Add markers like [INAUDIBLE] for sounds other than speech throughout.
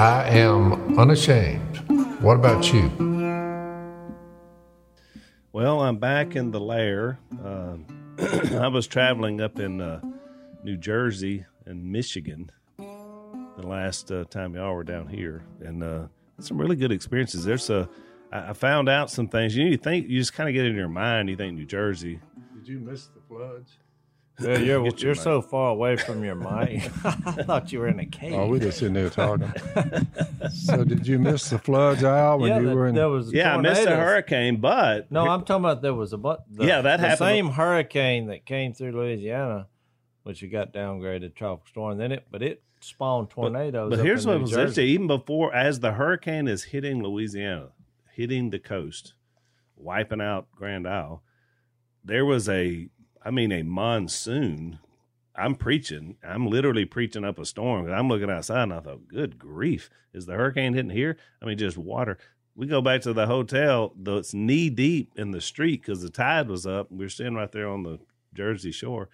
I am unashamed. What about you? Well, I'm back in the lair. Uh, [CLEARS THROAT] I was traveling up in uh, New Jersey and Michigan the last uh, time y'all were down here, and uh, some really good experiences. There's a, I I found out some things. You need to think. You just kind of get in your mind. You think New Jersey. Did you miss the floods? Yeah, [LAUGHS] you're Get your you're so far away from your mic. [LAUGHS] I thought you were in a cave. Oh, we just sitting there talking. [LAUGHS] so, did you miss the floods, Al, when yeah, you the- were in? there was Yeah, I missed a hurricane, but No, I'm talking about there was a but. The, Yeah, that the happened. Same hurricane that came through Louisiana, which it got downgraded tropical storm. Then it, but it spawned tornadoes. But up here's in what New was Jersey. interesting. Even before, as the hurricane is hitting Louisiana, hitting the coast, wiping out Grand Isle, there was a, I mean, a monsoon. I'm preaching. I'm literally preaching up a storm. I'm looking outside and I thought, good grief, is the hurricane hitting here? I mean, just water. We go back to the hotel, though it's knee deep in the street because the tide was up. We are sitting right there on the Jersey shore,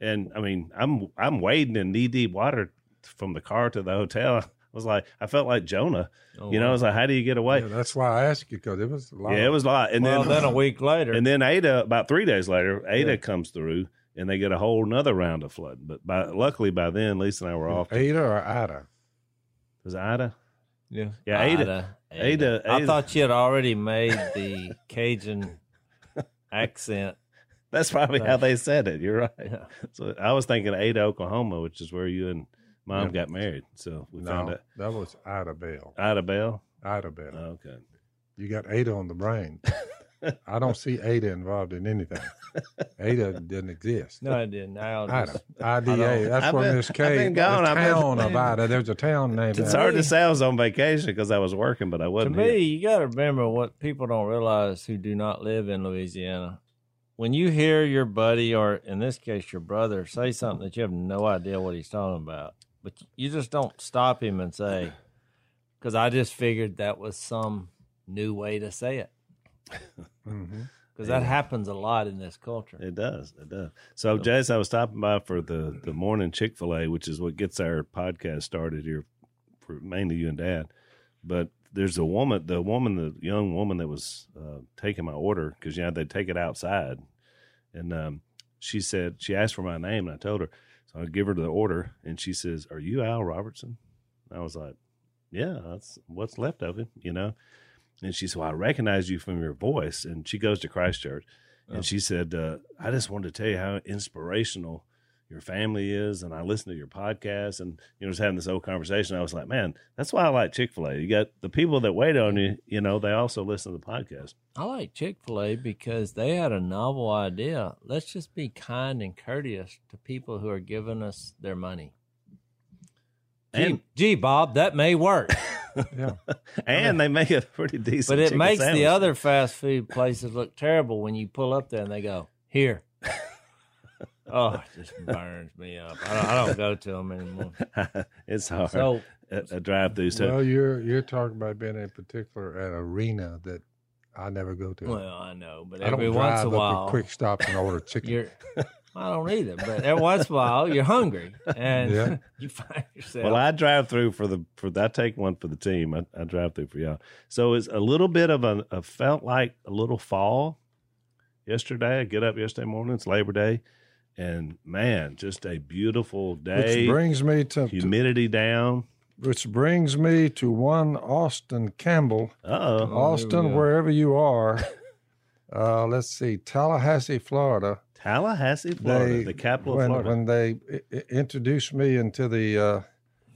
and I mean, I'm I'm wading in knee deep water from the car to the hotel. I was like, I felt like Jonah. Oh, you know, I was like, how do you get away? yeah, that's why I asked you because it was a lot. Yeah, it was a lot. And well, then, then a week later, and then Ada, about three days later, Ada Yeah. comes through and they get a whole nother round of flooding. But by luckily by then, Lisa and I were off. Ada or Ida? Was it Ada? yeah, Yeah, Ada. Ada- I Ada. thought you had already made the Cajun [LAUGHS] accent. That's probably how they said it. You're right. Yeah. So I was thinking Ada, Oklahoma, which is where you and mom Yeah. got married. So we found out that was Ida Bell. Ada Bell. Ida Bell. Okay. You got Ada on the brain. [LAUGHS] I don't see Ada involved in anything. Ada didn't exist. No, I didn't. I'll Ida, just, IDA. don't- That's I've where been- Miss I've K. been gone. The I've been- town of Ida. There's a town [LAUGHS] named. It's hard to say I was on vacation because I was working, but I wasn't. To me, here. you got to remember what people don't realize who do not live in Louisiana. When you hear your buddy, or in this case, your brother, say something that you have no idea what he's talking about, but you just don't stop him and say, because I just figured that was some new way to say it. [LAUGHS] Mhm. Because that happens a lot in this culture. It does. It does. So, Jase, I was stopping by for the the morning Chick fil A, which is what gets our podcast started here, for mainly you and Dad. But there's a woman, the woman, the young woman that was uh, taking my order because you know they take it outside, and um, she said she asked for my name, and I told her. So I give her the order, and she says, "Are you Al Robertson?" I was like, "Yeah, that's what's left of him," you know. And she said, "Well, I recognize you from your voice." And she goes to Christchurch, Oh. and she said, uh, "I just wanted to tell you how inspirational your family is, and I listened to your podcast, and you know, just having this old conversation. I was like, man, that's why I like Chick Fil A. You got the people that wait on you. You know, they also listen to the podcast. I like Chick fil A because they had a novel idea. Let's just be kind and courteous to people who are giving us their money. Gee, And gee, Bob, that may work. [LAUGHS] Yeah. and they make a pretty decent. But it makes sandwich. the other fast food places look terrible when you pull up there and they go, here. [LAUGHS] oh, it just burns me up. I don't, I don't go to them anymore. [LAUGHS] it's hard. So, a, a drive through. So Well, you're you're talking about being in particular an arena that I never go to. well, I know, but I don't every drive once in a up while, at quick stops and order chicken. you're. [LAUGHS] I don't either, but every once in a while you're hungry and Yeah. [LAUGHS] you find yourself. Well, I drive through for the for I take one for the team. I, I drive through for y'all. So it's a little bit of a, a felt like a little fall. Yesterday, I get up yesterday morning. It's Labor Day, and man, just a beautiful day. Which brings me to, to humidity down. which brings me to one Austin Campbell. Uh oh. Oh, here we Austin, go. wherever you are. [LAUGHS] Uh, let's see, Tallahassee, Florida. Tallahassee, Florida, the capital when, of Florida. When they i- i- introduced me into the, uh,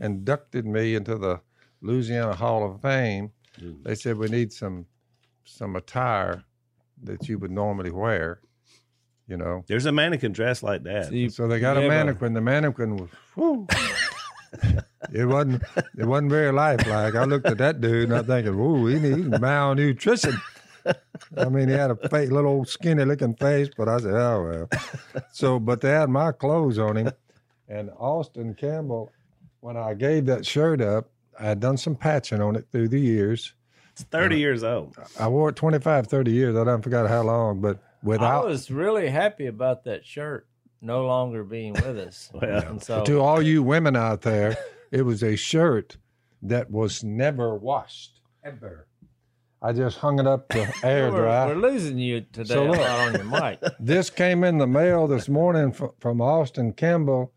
inducted me into the Louisiana Hall of Fame, Mm. they said we need some, some attire that you would normally wear. You know, There's a mannequin dressed like that. See, so they got you a ever- mannequin. The mannequin was, whew, [LAUGHS] it wasn't, it wasn't very lifelike. I looked at that dude and I'm thinking, "Ooh, he needs malnutrition." I mean, he had a fake, little old skinny looking face, but I said, "Oh well." So, but they had my clothes on him, and Austin Campbell. When I gave that shirt up, I had done some patching on it through the years. It's 30 years old. I wore it 25, 30 years. I don't forgot how long, but I was really happy about that shirt no longer being with us. [LAUGHS] Well, and so to all you women out there, it was a shirt that was never washed ever. I just hung it up to [LAUGHS] air we're, dry. we're losing you today So look. lot on your mic. [LAUGHS] this came in the mail this morning from, from Austin Campbell.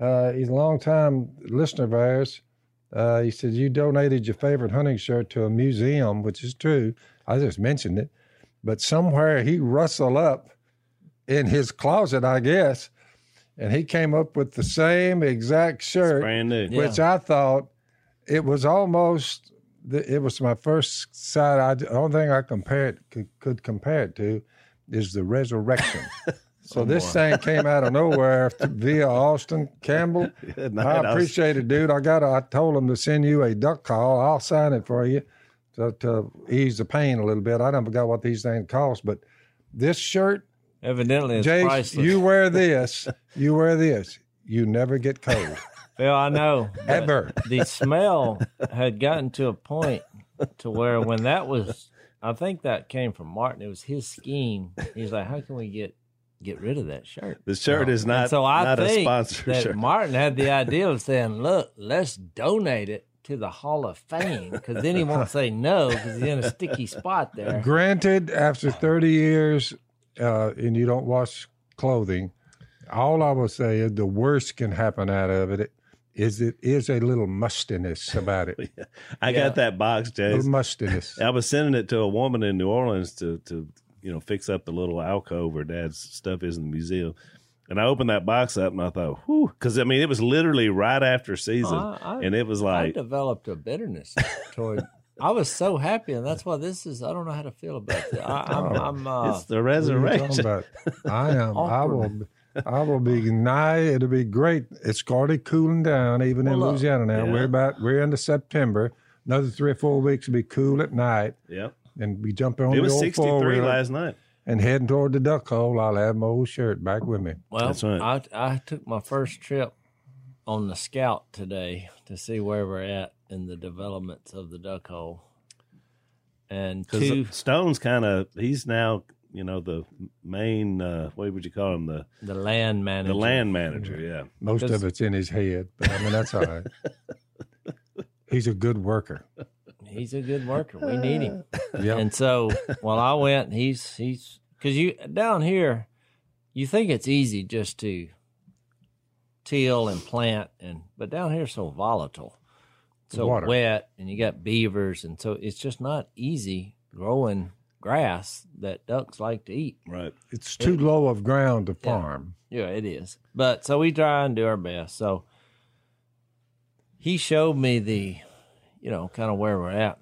Uh, he's a longtime listener of ours. Uh, he said, You donated your favorite hunting shirt to a museum, which is true. I just mentioned it. But somewhere he rustled up in his closet, I guess, and he came up with the same exact shirt, Brand new. Yeah. which I thought it was almost, it was my first sight. I, the only thing I compared could, could compare it to is the resurrection. [LAUGHS] So this thing came out of nowhere via Austin Campbell. [LAUGHS] Night. I I was- appreciate it, dude. I got. I told him to send you a duck call. I'll sign it for you to, to uh, ease the pain a little bit. I don't forgot what these things cost, but this shirt, Evidently, it's Jase, priceless. you wear [LAUGHS] this. You wear this. You never get cold Phil, I know. ever. the smell had gotten to a point to where when that was, I think that came from Martin. It was his scheme. He's like, "How can we get get rid of that shirt?" The shirt is not, so I not a think sponsor that shirt. Martin had the idea of saying, "Look, let's donate it to the Hall of Fame," because then he won't [LAUGHS] say no because he's in a sticky spot there. Granted, after 30 years uh, and you don't wash clothing, all I will say is the worst can happen out of it is it is a little mustiness about it. [LAUGHS] I Yeah. got that box, A little Jay. mustiness. [LAUGHS] I was sending it to a woman in New Orleans to to you know fix up the little alcove where Dad's stuff is in the museum. And I opened that box up and I thought, whew, because I mean it was literally right after season, I- I- and it was like. I developed a bitterness toward. [LAUGHS] I was so happy, and that's why this is. I don't know how to feel about it. I, I'm, I'm uh, it's the What are you talking resurrection. about? I am. I will. I will be nigh. It'll be great. It's already cooling down, even in look, Louisiana now. yeah. We're about. We're into September. Another three or four weeks will be cool at night, Yep, and be jumping on it the was old sixty four three last night. And heading toward the duck hole. I'll have my old shirt back with me. well. That's right. I I took my first trip on the Scout today to see where we're at in the developments of the duck hole, and Because two Stone's kind of he's now you know the main uh, what would you call him the the land manager. the land manager. Yeah, Most of it's in his head, but I mean that's all right. [LAUGHS] He's a good worker. He's a good worker. We need him. [LAUGHS] Yeah. And so while I went, he's he's because you down here, you think it's easy just to till and plant, and but down here it's so volatile, so Water. wet, and you got beavers, and so it's just not easy growing grass that ducks like to eat. right. It's too low of ground to farm. Yeah, it is. But so we try and do our best. So he showed me the, you know, kind of where we're at.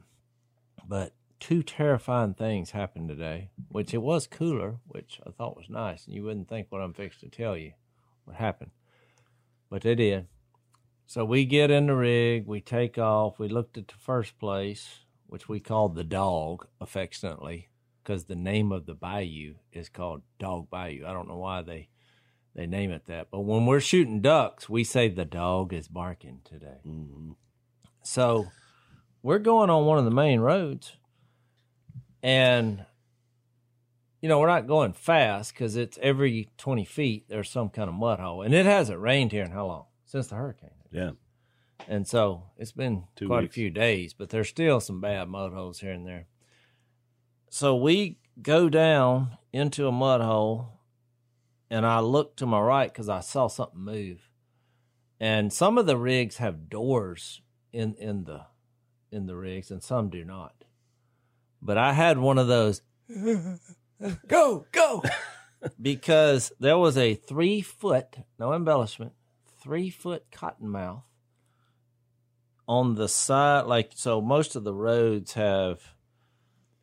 But two terrifying things happened today, which it was cooler, which I thought was nice. And you wouldn't think what I'm fixing to tell you what happened. But they did. So we get in the rig, we take off, we looked at the first place, which we called the dog affectionately, because the name of the bayou is called Dog Bayou. I don't know why they they name it that. But when we're shooting ducks, we say the dog is barking today. Mm-hmm. So we're going on one of the main roads, and you know we're not going fast because it's every twenty feet there's some kind of mud hole, and it hasn't rained here in how long since the hurricane. Yeah, And so it's been Two quite weeks. a few days, but there's still some bad mud holes here and there. So we go down into a mud hole, and I look to my right because I saw something move. And some of the rigs have doors in in the in the rigs, and some do not. But I had one of those. [LAUGHS] go go, [LAUGHS] because there was a three foot, no embellishment, three foot cottonmouth on the side like so most of the roads have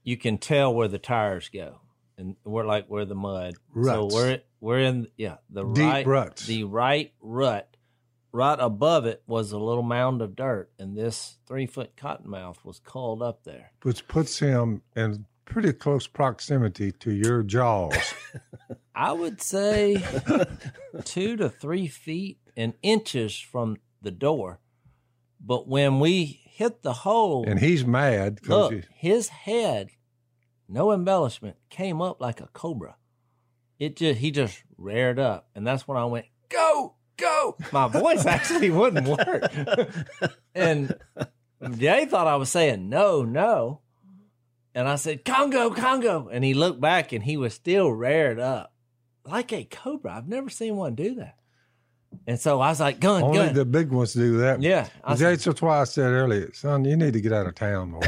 you can tell where the tires go and we're like where the mud Ruts. so we're we're in yeah the Deep right ruts. the right rut right above it was a little mound of dirt and this three foot cottonmouth was called up there which puts him in pretty close proximity to your jaws. [LAUGHS] i would say [LAUGHS] two to three feet and inches from the door but when we hit the hole and he's mad because Look, his head, no embellishment, came up like a cobra. It just he just reared up, and that's when I went go go. My voice actually wouldn't work, and Jay thought I was saying no, no. And I said, Congo, Congo. And he looked back and he was still reared up like a cobra. I've never seen one do that. And so I was like, gun, Only gun. the big ones do that. yeah. I said, That's why I said earlier, son, you need to get out of town more.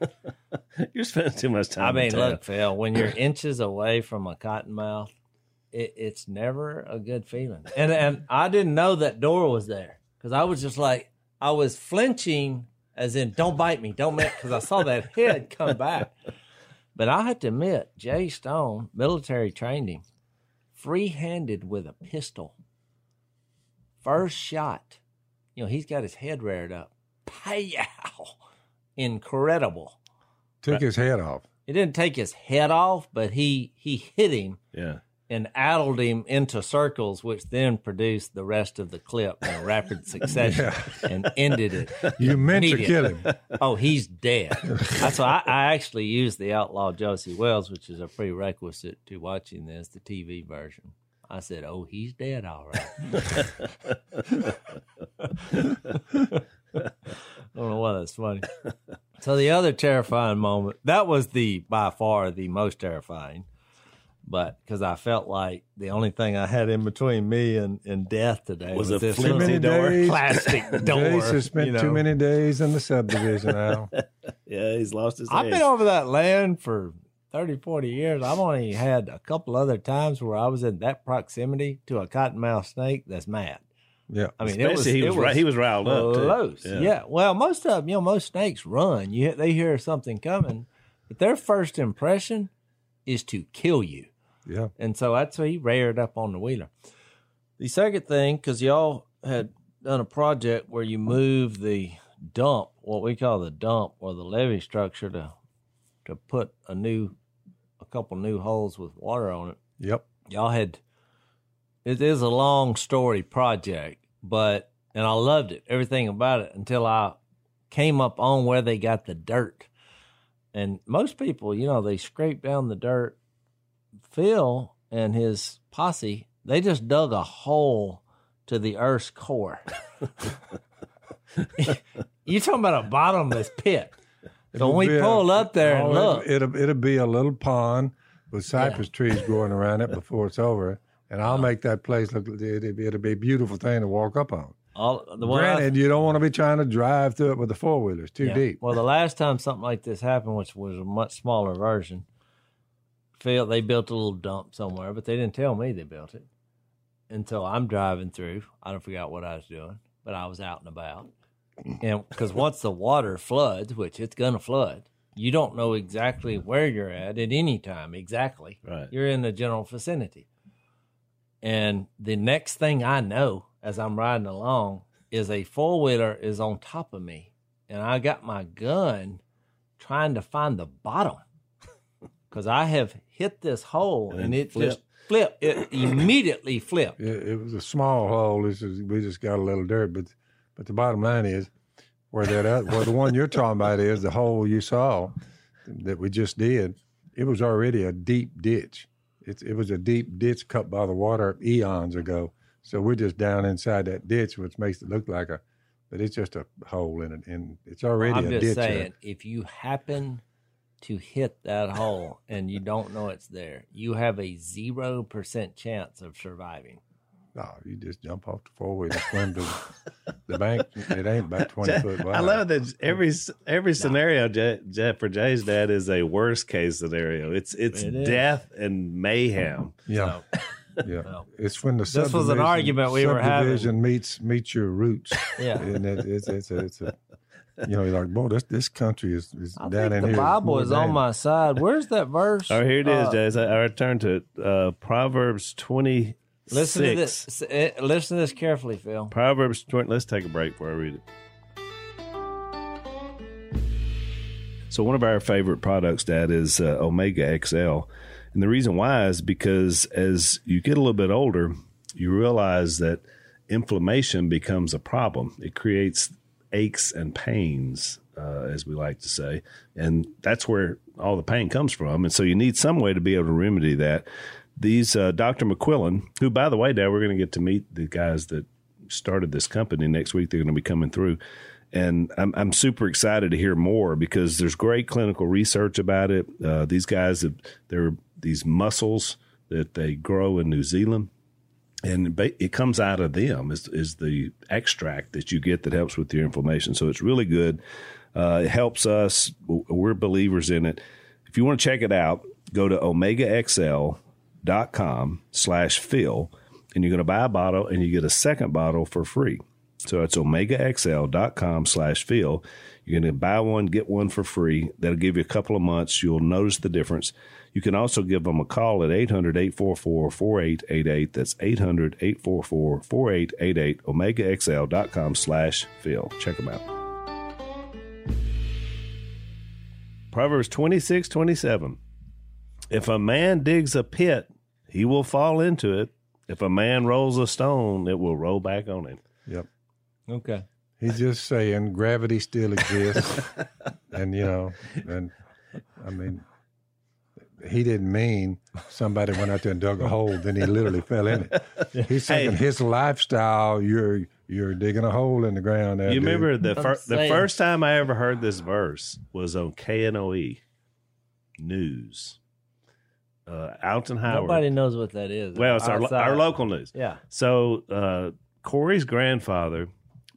[LAUGHS] You're spending too much time. I mean, in town. look, Phil, when you're inches away from a cottonmouth, it, it's never a good feeling. And and I didn't know that door was there because I was just like I was flinching, as in "Don't bite me, don't make," because I saw that [LAUGHS] head come back. But I have to admit, Jay Stone, military trained him, free-handed with a pistol. First shot, you know, he's got his head reared up. Pow! Incredible. Took his head off. He didn't take his head off, but he he hit him yeah. And addled him into circles, which then produced the rest of the clip in rapid [LAUGHS] succession and ended it. [LAUGHS] You meant to kill him. Oh, he's dead. Why I, I actually used the outlaw Josey Wales, which is a prerequisite to watching this, the TV version. I said, "Oh, he's dead, all right." I [LAUGHS] don't know why that's funny. So the other terrifying moment that was the by far the most terrifying, but because I felt like the only thing I had in between me and, and death today Was was, a this flimsy many door. days. plastic door. Jase has spent you know. too many days in the subdivision now. [LAUGHS] Yeah, he's lost his I've edge. been over that land for 30, 40 years. I've only had a couple other times where I was in that proximity to a cottonmouth snake that's mad. Yeah. I mean, it was, Especially he it was, he was riled up. too. close. Yeah. Well, most of them, you know, most snakes run. You they hear something coming, but their first impression is to kill you. Yeah. And so that's why he reared up on the wheeler. The second thing, because y'all had done a project where you move the dump, what we call the dump or the levee structure, to to put a new, a couple new holes with water on it. Yep. Y'all had. It is a long story project, but and I loved it, everything about it until I came up on where they got the dirt. And most people, you know, they scrape down the dirt. Phil and his posse, they just dug a hole to the Earth's core. [LAUGHS] you talking about a bottomless pit. So when we be a- pull up there and oh, look, It'll, it'll be a little pond with cypress trees growing around it before it's over. And I'll make that place look, it'll be, it'll be a beautiful thing to walk up on. all the one I- Granted, you don't want to be trying to drive through it with the four wheelers too Yeah. deep. Well, the last time something like this happened, which was a much smaller version, Phil, they built a little dump somewhere, but they didn't tell me they built it until I'm driving through. I don't forget what I was doing, but I was out and about. And because once the water floods, which it's going to flood, you don't know exactly where you're at at any time. Exactly. Right. You're in the general vicinity. And the next thing I know as I'm riding along is a four wheeler is on top of me. And I got my gun trying to find the bottom because I have hit this hole and, And it just flipped. It immediately flipped. It, it was a small hole. This is, we just got a little dirt, but but the bottom line is where that where the one you're talking about is the hole you saw that we just did. It was already a deep ditch. It it was a deep ditch cut by the water eons ago. So we're just down inside that ditch, which makes it look like a, but it's just a hole in it, and it's already I'm a just ditch. there. saying, if you happen to hit that hole and you don't know it's there, you have a zero percent chance of surviving. No, you just jump off the four wheeler, swim to the bank. It ain't about [LAUGHS] twenty foot wide. I love that every every scenario Jay, Jay, for Jay's dad is a worst case scenario. It's it's It is. death and mayhem. Yeah. [LAUGHS] Yeah, No. it's when the This was an argument we were having. subdivision meets meets your roots, Yeah. and it, it's it's a, it's a [LAUGHS] you know you're like, boy, this this country is, is I down think in the here. Bible more is on my side. Where's that verse? Oh, here it is, Uh, Jay. I, I return to it. Uh, Proverbs twenty. Listen to this. eh, Listen to this carefully, Phil. Proverbs 20. Let's take a break before I read it. So, one of our favorite products, Dad, is uh, Omega XL. And the reason why is because as you get a little bit older, you realize that inflammation becomes a problem. It creates aches and pains, uh, as we like to say. And that's where all the pain comes from. And so you need some way to be able to remedy that. These uh, Dr. McQuillan, who, by the way, Dad, we're going to get to meet the guys that started this company next week. They're going to be coming through. and I'm I'm super excited to hear more because there's great clinical research about it. Uh, these guys, have, they're these mussels that they grow in New Zealand, and it comes out of them is is the extract that you get that helps with your inflammation. So it's really good. Uh, it helps us. We're believers in it. If you want to check it out, go to omegaxl.com slash Phil, and you're going to buy a bottle and you get a second bottle for free. So it's omegaxl.com slash Phil. You're going to buy one, get one for free. That'll give you a couple of months. You'll notice the difference. You can also give them a call at 800 844 4888. That's 800 844 4888. OmegaXL.com slash Phil. Check them out. Proverbs 26 27. If a man digs a pit, he will fall into it. If a man rolls a stone, it will roll back on him. Yep. Okay. He's just saying gravity still exists. [LAUGHS] and, you know, and I mean, he didn't mean somebody went out there and dug a hole, then he literally fell in it. [LAUGHS] He's saying hey. his lifestyle, you're you're digging a hole in the ground. There, you dude. remember the fir- the first time I ever heard this verse was on KNOE News. Uh, Alton Howard. Nobody knows what that is. Well, it's our, our local news. Yeah. So uh, Korie's grandfather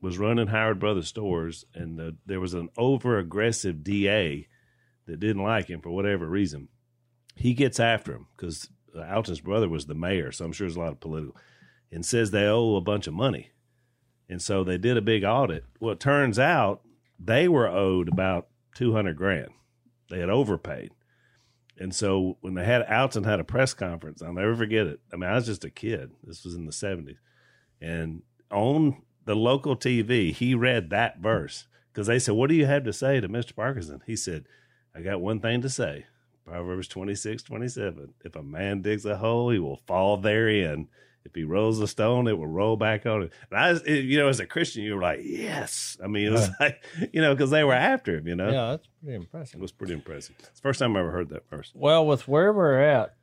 was running Howard Brothers stores, and the, there was an over aggressive DA that didn't like him for whatever reason. He gets after him because uh, Alton's brother was the mayor, so I'm sure there's a lot of political, and says they owe a bunch of money. And so they did a big audit. Well, it turns out they were owed about 200 grand. They had overpaid. And so when they had Alton had a press conference, I'll never forget it. I mean, I was just a kid. This was in the 70s. And on the local TV, he read that verse because they said, What do you have to say to Mr. Parkinson? He said, I got one thing to say. Proverbs 26, 27. If a man digs a hole, he will fall therein. If he rolls a stone, it will roll back on him. And I, you know, as a Christian, you were like, yes. I mean, it was like, you know, because they were after him, you know? Yeah, that's pretty impressive. It was pretty impressive. It's the first time I ever heard that verse. Well, with where we're at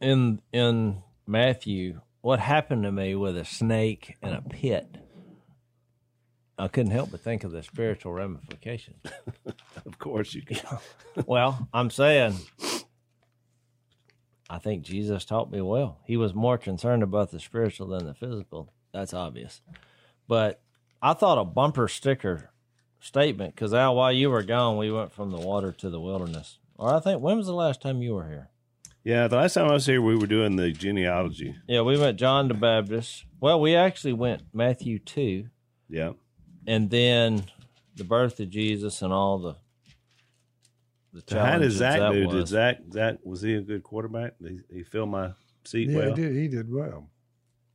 in in Matthew, what happened to me with a snake and a pit, I couldn't help but think of the spiritual ramifications. [LAUGHS] of course you can. well, I'm saying I think Jesus taught me well. He was more concerned about the spiritual than the physical. That's obvious. But I thought a bumper sticker statement because Al, while you were gone, we went from the water to the wilderness. Or I think when was the last time you were here? Yeah, the last time I was here, we were doing the genealogy. Yeah, we went John the Baptist. Well, we actually went Matthew two. Yeah, and then the birth of Jesus and all the the How did Zach do? Was. Did Zach Zach was he a good quarterback? Did he, he fill my seat yeah, well? he did. He did well.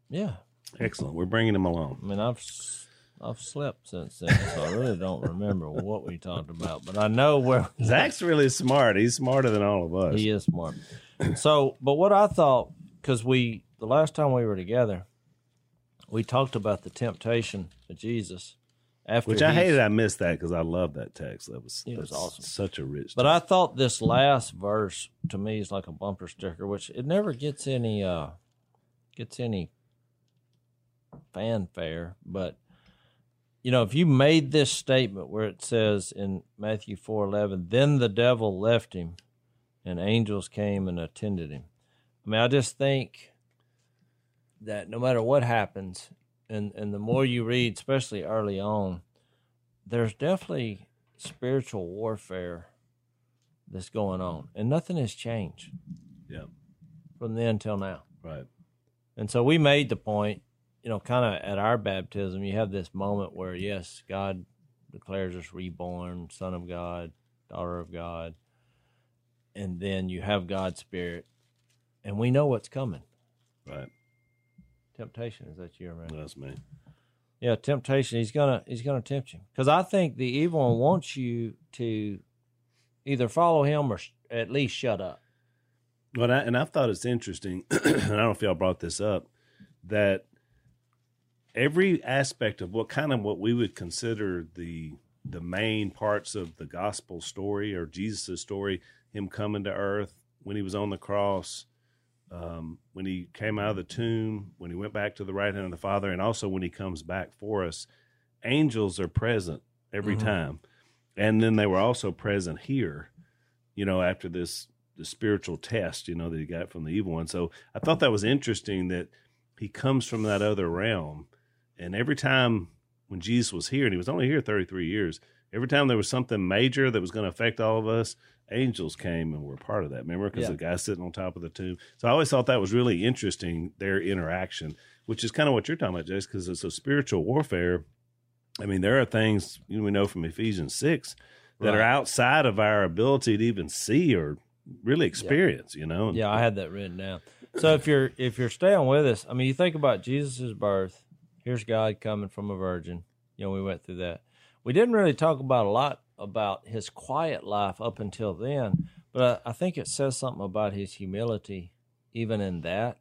Yeah, excellent. We're bringing him along. I mean, I've I've slept since then, so I really don't remember what we talked about, but I know where [LAUGHS] Zach's really smart. He's smarter than all of us. He is smart. So, but what I thought because we the last time we were together, we talked about the temptation of Jesus after Which I hated. I missed that because I love that text. That was it was awesome. Such a rich. But text. I thought this last verse to me is like a bumper sticker, which it never gets any uh gets any fanfare. But you know, if you made this statement where it says in Matthew four eleven, then the devil left him, and angels came and attended him. I mean, I just think that no matter what happens, and and the more you read, especially early on, there's definitely spiritual warfare that's going on, and nothing has changed. Yeah, from then till now. Right. And so we made the point, you know, kind of at our baptism, you have this moment where yes, God declares us reborn, son of God, daughter of God, and then you have God's spirit, and we know what's coming. Right. Temptation is that you, man? That's me. Yeah, temptation. He's gonna he's gonna tempt you because I think the evil one wants you to either follow him or at least shut up. Well, I, and I've thought it's interesting, [CLEARS THROAT] and I don't know if y'all brought this up, that every aspect of what kind of what we would consider the the main parts of the gospel story or Jesus' story, him coming to earth when he was on the cross, um, when he came out of the tomb, when he went back to the right hand of the Father, and also when he comes back for us, angels are present every Mhm. time. And then they were also present here, you know, after this the spiritual test, you know, that he got from the evil one. So I thought that was interesting that he comes from that other realm. And every time when Jesus was here, and he was only here 33 years, every time there was something major that was going to affect all of us, angels came and were part of that. Remember? Because Yeah. the guy sitting on top of the tomb. So I always thought that was really interesting, their interaction, which is kind of what you're talking about, Jase, because it's a spiritual warfare. I mean, there are things you know, we know from Ephesians 6 that are outside of our ability to even see or really experience, you know? Yeah, I had that written down. So if you're if you're staying with us, I mean, you think about Jesus' birth. Here's God coming from a virgin. You know, we went through that. We didn't really talk about a lot about his quiet life up until then, but I, I think it says something about his humility, even in that,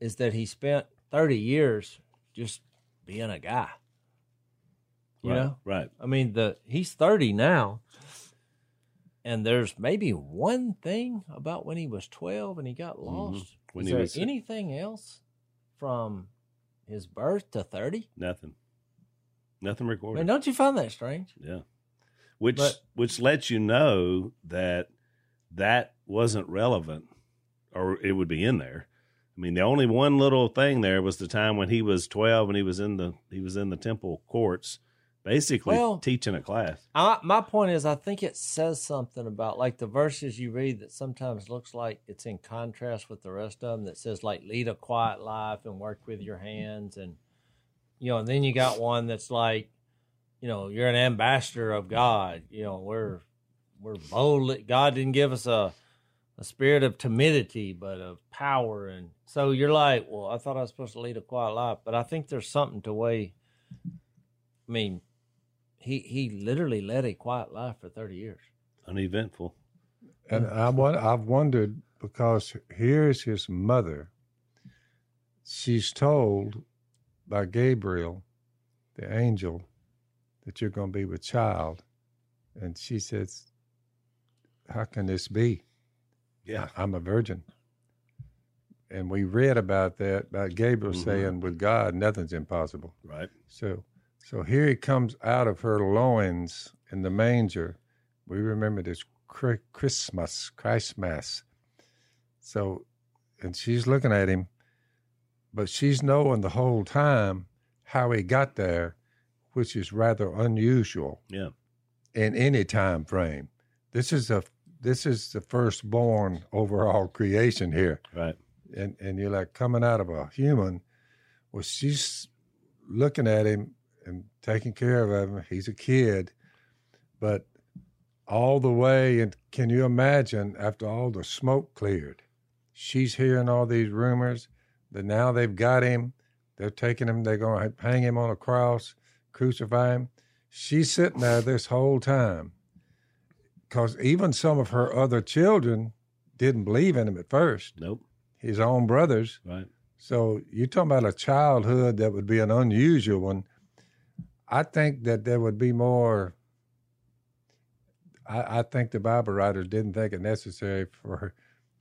is that he spent 30 years just being a guy. You right, know, Right. I mean, the he's 30 now, and there's maybe one thing about when he was 12 and he got lost. Mm-hmm. When Is he there was- anything else from his birth to 30? Nothing. Nothing recorded. mean, don't you find that strange? Yeah. Which But- which lets you know that that wasn't relevant or it would be in there. I mean, the only one little thing there was the time when he was 12 and he was in the he was in the temple courts basically Well- teaching a class. I, my point is, I think it says something about like the verses you read that sometimes looks like it's in contrast with the rest of them. That says like lead a quiet life and work with your hands, and you know, and then you got one that's like, you know, you're an ambassador of God. You know, we're we're bold. God didn't give us a a spirit of timidity, but of power, and so you're like, well, I thought I was supposed to lead a quiet life, but I think there's something to way. I mean, he he literally led a quiet life for 30 years. Uneventful. And I won- I've wondered because here's his mother. She's told by Gabriel, the angel, that you're going to be with child. And she says, How can this be? Yeah. I'm a virgin. And we read about that, about Gabriel Mhm. saying, With God, nothing's impossible. Right. So, so here he comes out of her loins in the manger. We remember this Christmas, Christmas. So, and she's looking at him, but she's knowing the whole time how he got there, which is rather unusual Yeah. in any time frame. This is a this is the firstborn overall creation here Right. and and you're like coming out of a human. Well, she's looking at him and taking care of him. He's a kid, but all the way. And can you imagine after all the smoke cleared, she's hearing all these rumors that now they've got him. They're taking him. They're going to hang him on a cross, crucify him. She's sitting there this whole time because even some of her other children didn't believe in him at first Nope. his own brothers. Right. So you're talking about a childhood that would be an unusual one. I think that there would be more. I, I think the Bible writers didn't think it necessary for her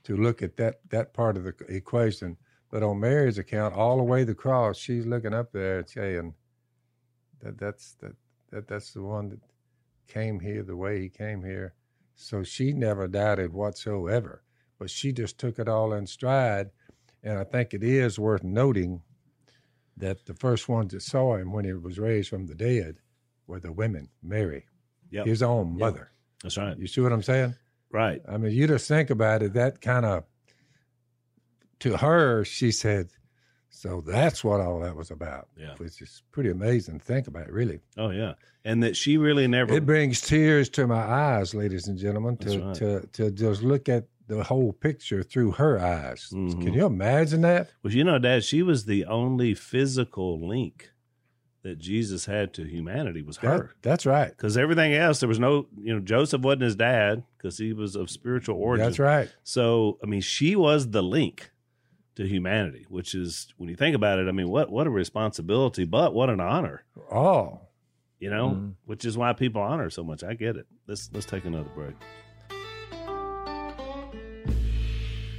to look at that that part of the equation. But on Mary's account, all the way the cross, she's looking up there and saying that that's that, that that's the one that came here the way he came here. So she never doubted whatsoever, but she just took it all in stride. And I think it is worth noting that the first ones that saw him when he was raised from the dead were the women, Mary, Yep. his own Yep. mother. That's right. You see what I'm saying? Right. I mean, you just think about it. That kind of, to her, she said, so that's what all that was about. Yeah. Which is pretty amazing to think about, really. Oh yeah. And that she really never It brings tears to my eyes, ladies and gentlemen, to, right. to, to just look at the whole picture through her eyes. Mhm. Can you imagine that? Well, you know, Dad, she was the only physical link that Jesus had to humanity was that her. that's right. Because everything else, there was no, you know, Joseph wasn't his dad because he was of spiritual origin. That's right. So, I mean, she was the link to humanity, which is when you think about it, I mean, what what a responsibility, but what an honor, Oh, you know, Mhm. which is why people honor so much. I get it. Let's let's take another break.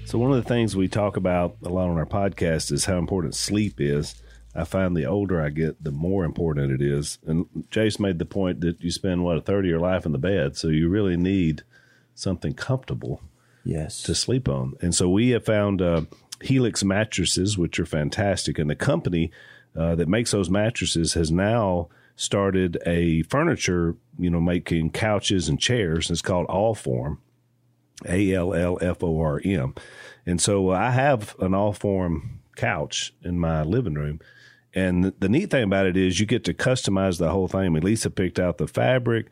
So one of the things we talk about a lot on our podcast is how important sleep is. I find the older I get, the more important it is. And Jase made the point that you spend what a third of your life in the bed, so you really need something comfortable Yes. to sleep on. And so we have found uh, Helix mattresses, which are fantastic. And the company uh, that makes those mattresses has now started a furniture, you know, making couches and chairs. It's called Allform, A L L F O R M. And so I have an Allform couch in my living room. And the, the neat thing about it is you get to customize the whole thing. I mean, Lisa picked out the fabric,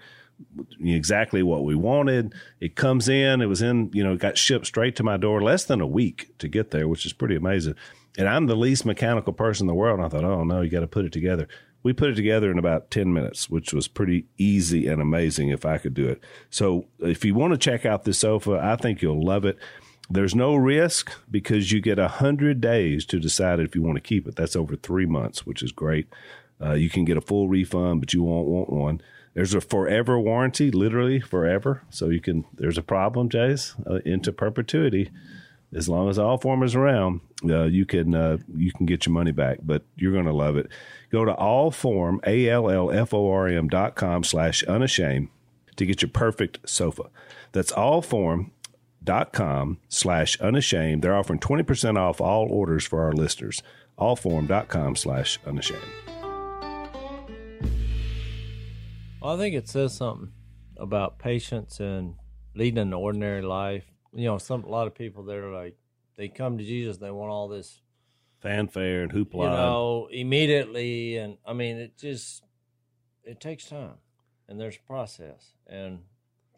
exactly what we wanted. It comes in, it was in, you know, it got shipped straight to my door less than a week to get there, which is pretty amazing. And I'm the least mechanical person in the world. And I thought, oh no, you got to put it together. We put it together in about 10 minutes, which was pretty easy and amazing if I could do it. So if you want to check out this sofa, I think you'll love it. There's no risk because you get 100 days to decide if you want to keep it. That's over three months, which is great. Uh, you can get a full refund, but you won't want one. There's a forever warranty, literally forever. So you can, there's a problem, Jase, uh, into perpetuity. As long as Allform is around, uh, you can uh, you can get your money back. But you're going to love it. Go to allform a l l f o r m dot com slash unashamed to get your perfect sofa. That's allform dot com slash unashamed. They're offering 20% off all orders for our listeners. Allform.com slash unashamed. Well, I think it says something about patience and leading an ordinary life. You know, some a lot of people they're like they come to Jesus, they want all this, Fanfare and hoopla. you know, immediately, and I mean, it just it takes time, and there's a process, and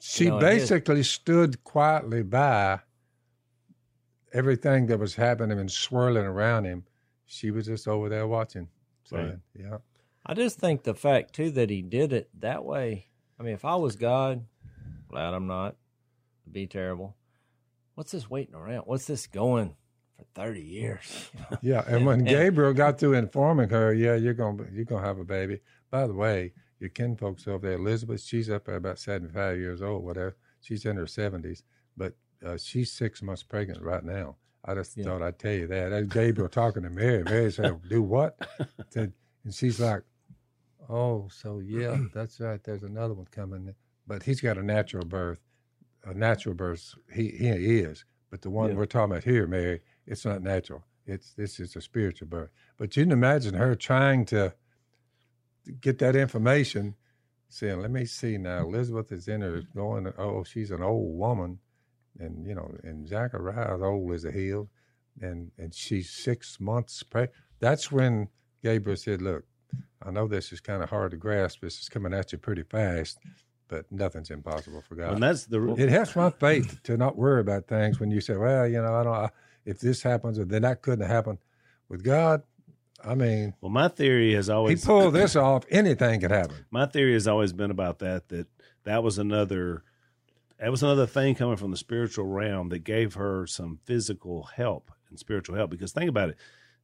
She know, it is. basically stood quietly by everything that was happening and swirling around him. She was just over there watching, saying, "Yeah, I just think the fact too that he did it that way. I mean, if I was God, glad I'm not. It'd be terrible. What's this waiting around? What's this going for thirty years? [LAUGHS] yeah." And when And- Gabriel got through informing her, "Yeah, you're gonna you're gonna have a baby." By the way, your kin folks over there, Elizabeth, she's up there about seventy five years old, whatever. She's in her seventies, but uh, she's six months pregnant right now. I just Yeah. thought I'd tell you that. That's Gabriel talking to Mary. Mary said, "Do what?" [LAUGHS] Said, and she's like, "Oh, so yeah, [CLEARS THROAT] that's right. There's another one coming." But he's got a natural birth. A natural birth. He he is. But the one Yeah. we're talking about here, Mary, it's not natural. It's this is a spiritual birth. But you can imagine her trying to get that information, saying, "Let me see now." Mm-hmm. Elizabeth is in her going. Oh, she's an old woman, and you know, and Zachariah's old as a hill, and and she's six months pregnant. That's when Gabriel said, "Look, I know this is kind of hard to grasp. This is coming at you pretty fast, but nothing's impossible for God." And that's the it helps my faith to not worry about things when you say, "Well, you know, I don't. I, if this happens, or then that couldn't happen." With God, I mean, well. My theory has He always pulled this [COUGHS] off. Anything could happen. my theory has always been about that that that was another that was another thing coming from the spiritual realm that gave her some physical help and spiritual help because think about it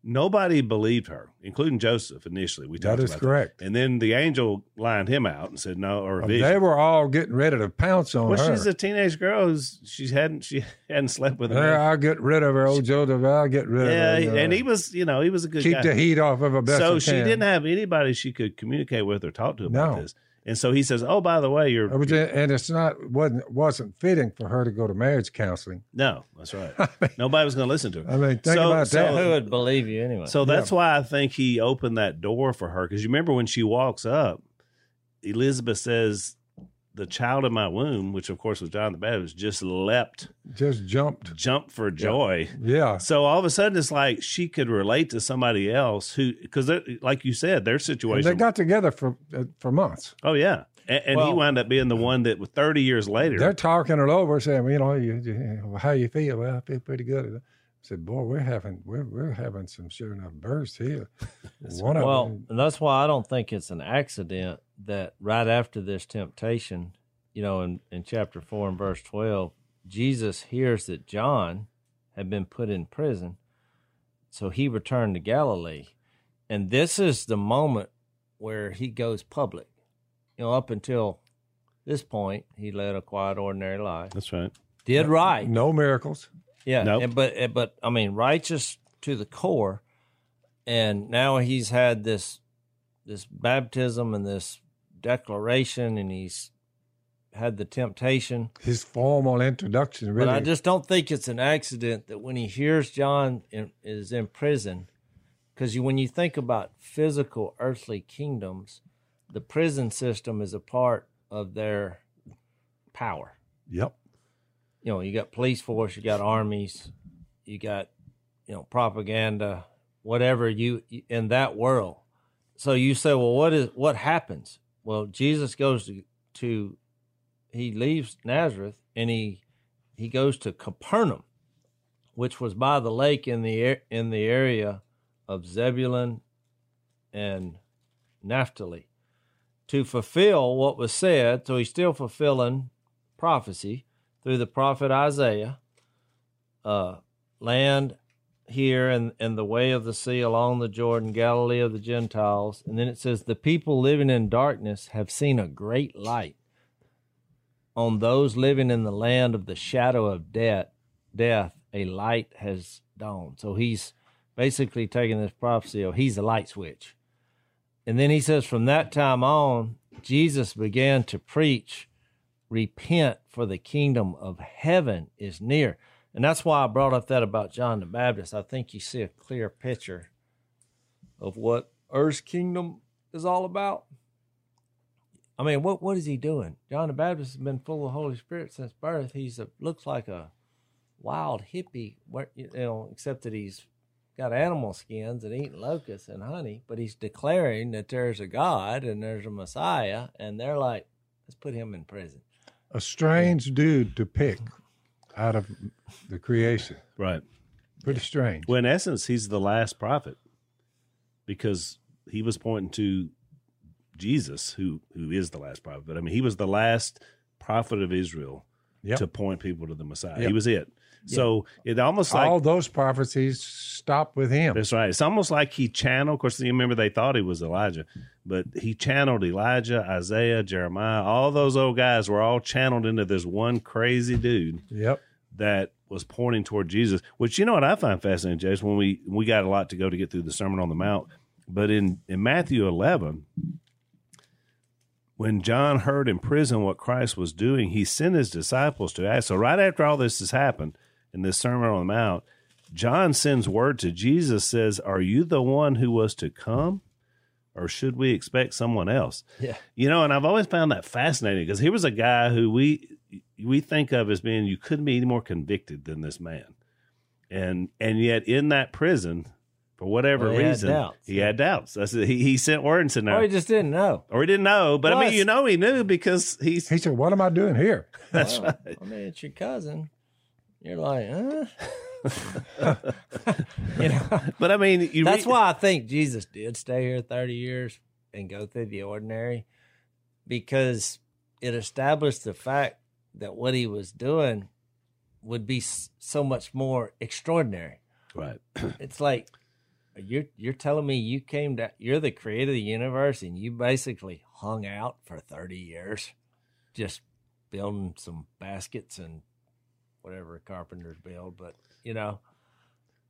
nobody believed her including joseph initially we That talked is about correct. and then the angel lined him out and said no or a They were all getting ready to pounce on well her. Well, she's a teenage girl who's she hadn't she [LAUGHS] hadn't slept with There, I'll get rid of her, old Joseph. I'll get rid yeah of her. you and he uh, was you know he was a good keep guy the heat off of her best. so she can. didn't have anybody she could communicate with or talk to about No. this and so he says oh by the way you're It was- and it's not wasn't wasn't fitting for her to go to marriage counseling. No, that's right. [LAUGHS] Nobody was going to listen to her. I mean, think So- about so- that. Who would believe you anyway? So that's why I think he opened that door for her. Because you remember when she walks up, Elizabeth says, "The child in my womb," which of course was John the Baptist, just leapt, Just jumped. jumped for joy. Yeah, So all of a sudden, it's like she could relate to somebody else who, because like you said, their and situation. they got together for uh, for months. oh yeah, and, and he wound up being the one that, with thirty years later, They're talking it over, saying, "You know, you, you, how you feel? Well, I feel pretty good." I said, "Boy, we're having we're we're having some sure enough bursts here." [LAUGHS] One of well, them, and that's why I don't think it's an accident that right after this temptation, you know, in, in chapter 4 and verse 12, Jesus hears that John had been put in prison. So he returned to Galilee. And this is the moment where he goes public. You know, up until this point, he led a quiet, ordinary life, that's right. did right. no miracles. Yeah, Nope. and, but but I mean, righteous to the core. and now he's had this this baptism and this declaration, and he's had the temptation. His formal introduction really. But I just don't think it's an accident that when he hears John in, is in prison, because you, when you think about physical earthly kingdoms, the prison system is a part of their power. Yep. You know, you got police force, you got armies, you got you know propaganda, whatever you in that world. So you say, well, what is what happens? Well, Jesus goes to to he leaves Nazareth and he he goes to Capernaum, which was by the lake in the in the area of Zebulun and Naphtali, to fulfill what was said. So he's still fulfilling prophecy through the prophet Isaiah. Uh, land here in, in the way of the sea along the Jordan, Galilee of the Gentiles. And then it says, The people living in darkness have seen a great light. On those living in the land of the shadow of death, death, a light has dawned. So he's basically taking this prophecy of he's a light switch. And then he says, from that time on, Jesus began to preach, repent for the kingdom of heaven is near. And that's why I brought up that about John the Baptist. I think you see a clear picture of what Earth's kingdom is all about. I mean, what what is he doing? John the Baptist has been full of the Holy Spirit since birth. He's a, looks like a wild hippie, you know, except that he's got animal skins and eating locusts and honey. But he's declaring that there's a God and there's a Messiah, and they're like, let's put him in prison. A strange dude to pick out of the creation. Right. Pretty strange. Well, in essence, he's the last prophet because he was pointing to Jesus, who who is the last prophet. But I mean, he was the last prophet of Israel yep. to point people to the Messiah. Yep. He was it. So it almost like all those prophecies stop with him. That's right. It's almost like he channeled. Of course, you remember they thought he was Elijah, but he channeled Elijah, Isaiah, Jeremiah. All those old guys were all channeled into this one crazy dude. Yep. That was pointing toward Jesus. Which you know what I find fascinating, Jason. When we we got a lot to go to get through the Sermon on the Mount, but in in Matthew eleven, when John heard in prison what Christ was doing, he sent his disciples to ask. So, right after all this has happened in this Sermon on the Mount, John sends word to Jesus, says, Are you the one who was to come? Or should we expect someone else? Yeah. You know, and I've always found that fascinating because he was a guy who we we think of as being you couldn't be any more convicted than this man. And and yet in that prison, for whatever well, he reason, had he had doubts. That's, he, he sent word and said no. Or he just didn't know. Or he didn't know. But Plus, I mean, you know, he knew because he's. He said, What am I doing here? [LAUGHS] That's well, right. I mean, it's your cousin. You're like, huh? [LAUGHS] you know, but I mean, that's why I think Jesus did stay here 30 years and go through the ordinary because it established the fact that what he was doing would be so much more extraordinary. Right. [CLEARS THROAT] It's like you're you're telling me you came to you're the creator of the universe and you basically hung out for 30 years just building some baskets and whatever a carpenters build but you know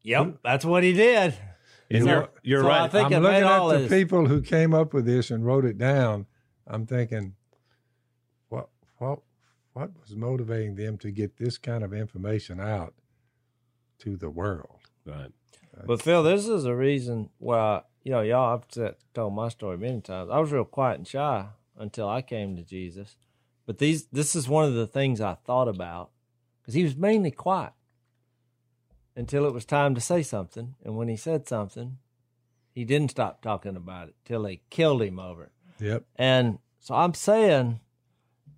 yep that's what he did you're, you're so right I think i'm looking at the this. people who came up with this and wrote it down i'm thinking what what what was motivating them to get this kind of information out to the world right uh, but Phil, this is a reason why you know y'all. I've told my story many times. I was real quiet and shy until I came to Jesus. But these, this is one of the things I thought about because he was mainly quiet until it was time to say something, and when he said something, he didn't stop talking about it till they killed him over it. Yep. And so I'm saying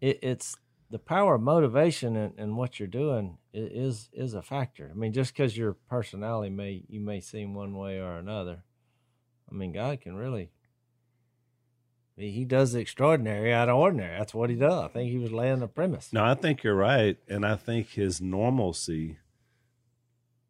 it, it's the power of motivation and, and what you're doing is is a factor. I mean, just because your personality may you may seem one way or another, I mean, God can really he does the extraordinary out of ordinary. That's what he does. I think he was laying the premise. No, I think you're right, and I think his normalcy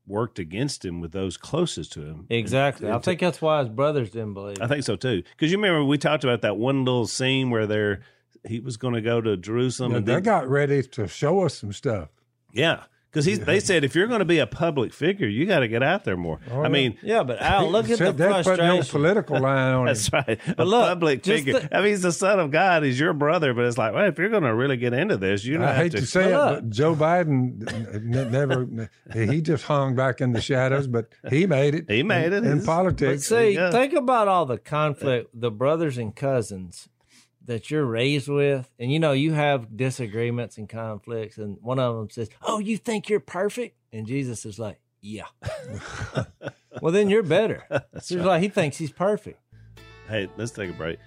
worked against him with those closest to him. Exactly. I think that's why his brothers didn't believe. I think so too. Because you remember we talked about that one little scene where they're he was going to go to Jerusalem. Yeah, and they got ready to show us some stuff. Yeah, Because he's they said if you're going to be a public figure, you got to get out there more. Oh, I yeah. mean, Yeah, but Al, look at the Said that put no frustration. political line on [LAUGHS] it. that's right. a look, public figure. the- I mean, he's the son of God. He's your brother, but it's like, well, if you're going to really get into this, you don't I have hate to. to say it, Look. but Joe Biden never, he just hung back in the shadows, but he made it. He made it. in, in He's- But politics. see, Yeah. think about all the conflict, the brothers and cousins that you're raised with, and you know you have disagreements and conflicts, and one of them says, "Oh, you think you're perfect," and Jesus is like, "Yeah." [LAUGHS] well, then you're better. [LAUGHS] He's like he thinks he's perfect. Hey, let's take a break.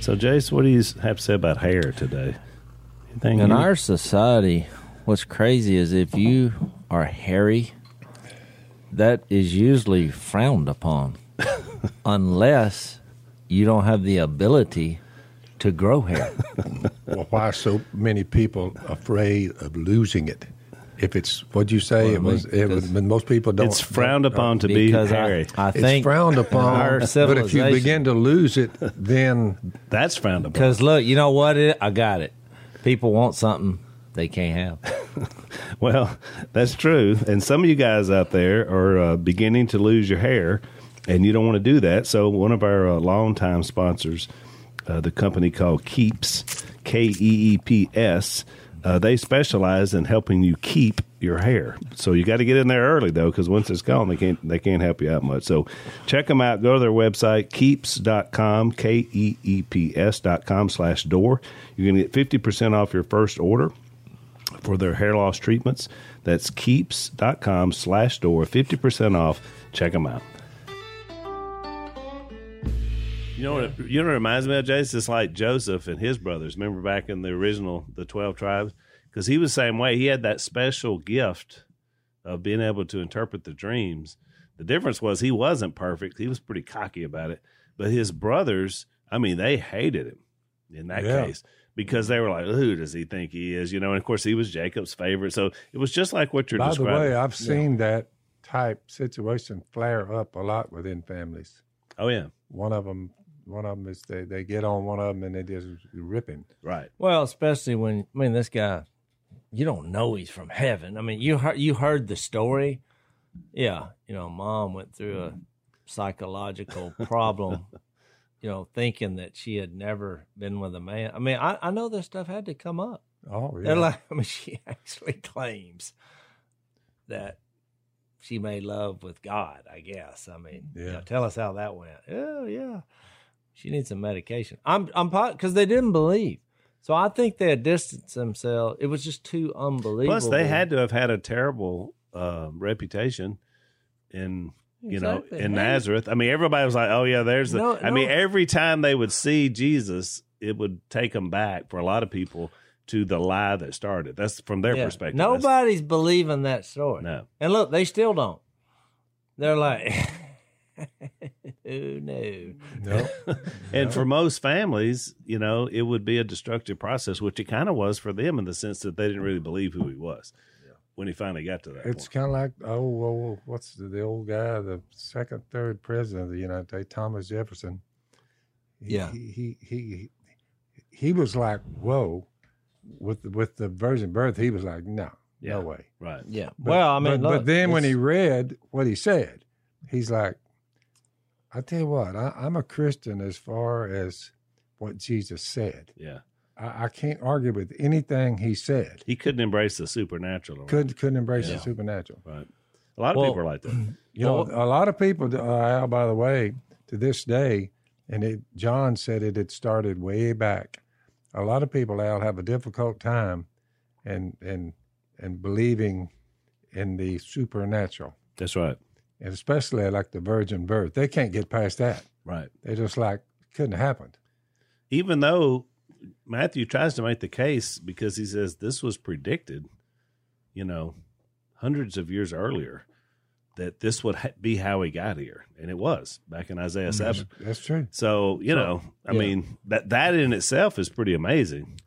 So, Jase, what do you have to say about hair today? Anything In you- our society, what's crazy is if you are hairy, that is usually frowned upon, [LAUGHS] unless you don't have the ability to grow hair. [LAUGHS] Well, why are so many people afraid of losing it? If it's what you say, Well, it was. It was. because- most people don't. it's frowned don't- upon to be hairy. I, I It's think frowned upon. our But if you begin to lose it, then That's frowned upon. Because look, you know what? It, I got it. People want something they can't have. [LAUGHS] Well, that's true. And some of you guys out there are uh, beginning to lose your hair, and you don't want to do that. So, one of our uh, longtime sponsors, uh, the company called Keeps, K E E P S, uh, they specialize in helping you keep your hair. So you got to get in there early though, because once it's gone, they can't they can't help you out much. So check them out. Go to their website keeps.com, k e e p s dot com slash door. You're gonna get fifty percent off your first order for their hair loss treatments. That's keeps.com slash door, 50% off. Check them out. You know what? It, you know what it reminds me of, Jase? It's like Joseph and his brothers. Remember back in the original, the twelve tribes, because he was the same way. He had that special gift of being able to interpret the dreams. The difference was he wasn't perfect. He was pretty cocky about it. But his brothers, I mean, they hated him in that Yeah. case because they were like, "Who does he think he is?" You know. And of course, he was Jacob's favorite. So it was just like what you're by the describing. way, I've seen that type situation flare up a lot within families. oh yeah, One of them, one of them is they, they get on one of them and they just rip him. right. Well, especially when I mean this guy, you don't know he's from heaven. I mean, you heard you heard the story. Yeah, you know, mom went through a psychological [LAUGHS] problem. You know, thinking that she had never been with a man. I mean, I, I know this stuff had to come up. Oh yeah. They're like, [LAUGHS] I mean, she actually claims that she made love with God. I guess. I mean, you Yeah. know, tell us how that went. Oh yeah, she needs some medication. I'm I'm because they didn't believe. So I think they had distanced themselves. It was just too unbelievable. Plus, they had to have had a terrible uh, reputation in you Exactly. know in. Nazareth. I mean, everybody was like, "Oh yeah, there's the." No, I mean, every time they would see Jesus, it would take them back for a lot of people to the lie that started. That's from their Yeah. perspective. That's- Nobody's believing that story. No. And look, they still don't. They're like, [LAUGHS] oh no. no. [LAUGHS] And for most families, you know, it would be a destructive process, which it kind of was for them in the sense that they didn't really believe who he was when he finally got to that It's kind of like oh, oh, what's the, the old guy, the second, third president of the United States, Thomas Jefferson. He, Yeah. he he he he was like, whoa, with the, with the virgin birth. He was like, no, Yeah. no way. Right. Yeah. But- well, I mean, but, look, but then when he read what he said, he's like, I tell you what, I, I'm a Christian as far as what Jesus said. Yeah. I, I can't argue with anything he said. He couldn't embrace the supernatural. Couldn't couldn't embrace Yeah. the supernatural. Right. A lot of Well, people are like that. [CLEARS THROAT] You know, a lot of people, uh, Al, by the way, to this day, and it, John said it had started way back. A lot of people, Al, have a difficult time and and and believing in the supernatural, That's right. And especially like the virgin birth. They can't get past that. Right. They just like couldn't have happened. Even though Matthew tries to make the case because he says this was predicted, you know, hundreds of years earlier, that this would ha- be how he got here, and it was back in Isaiah mm, seven. That's true. So you know, I yeah. mean that that in itself is pretty amazing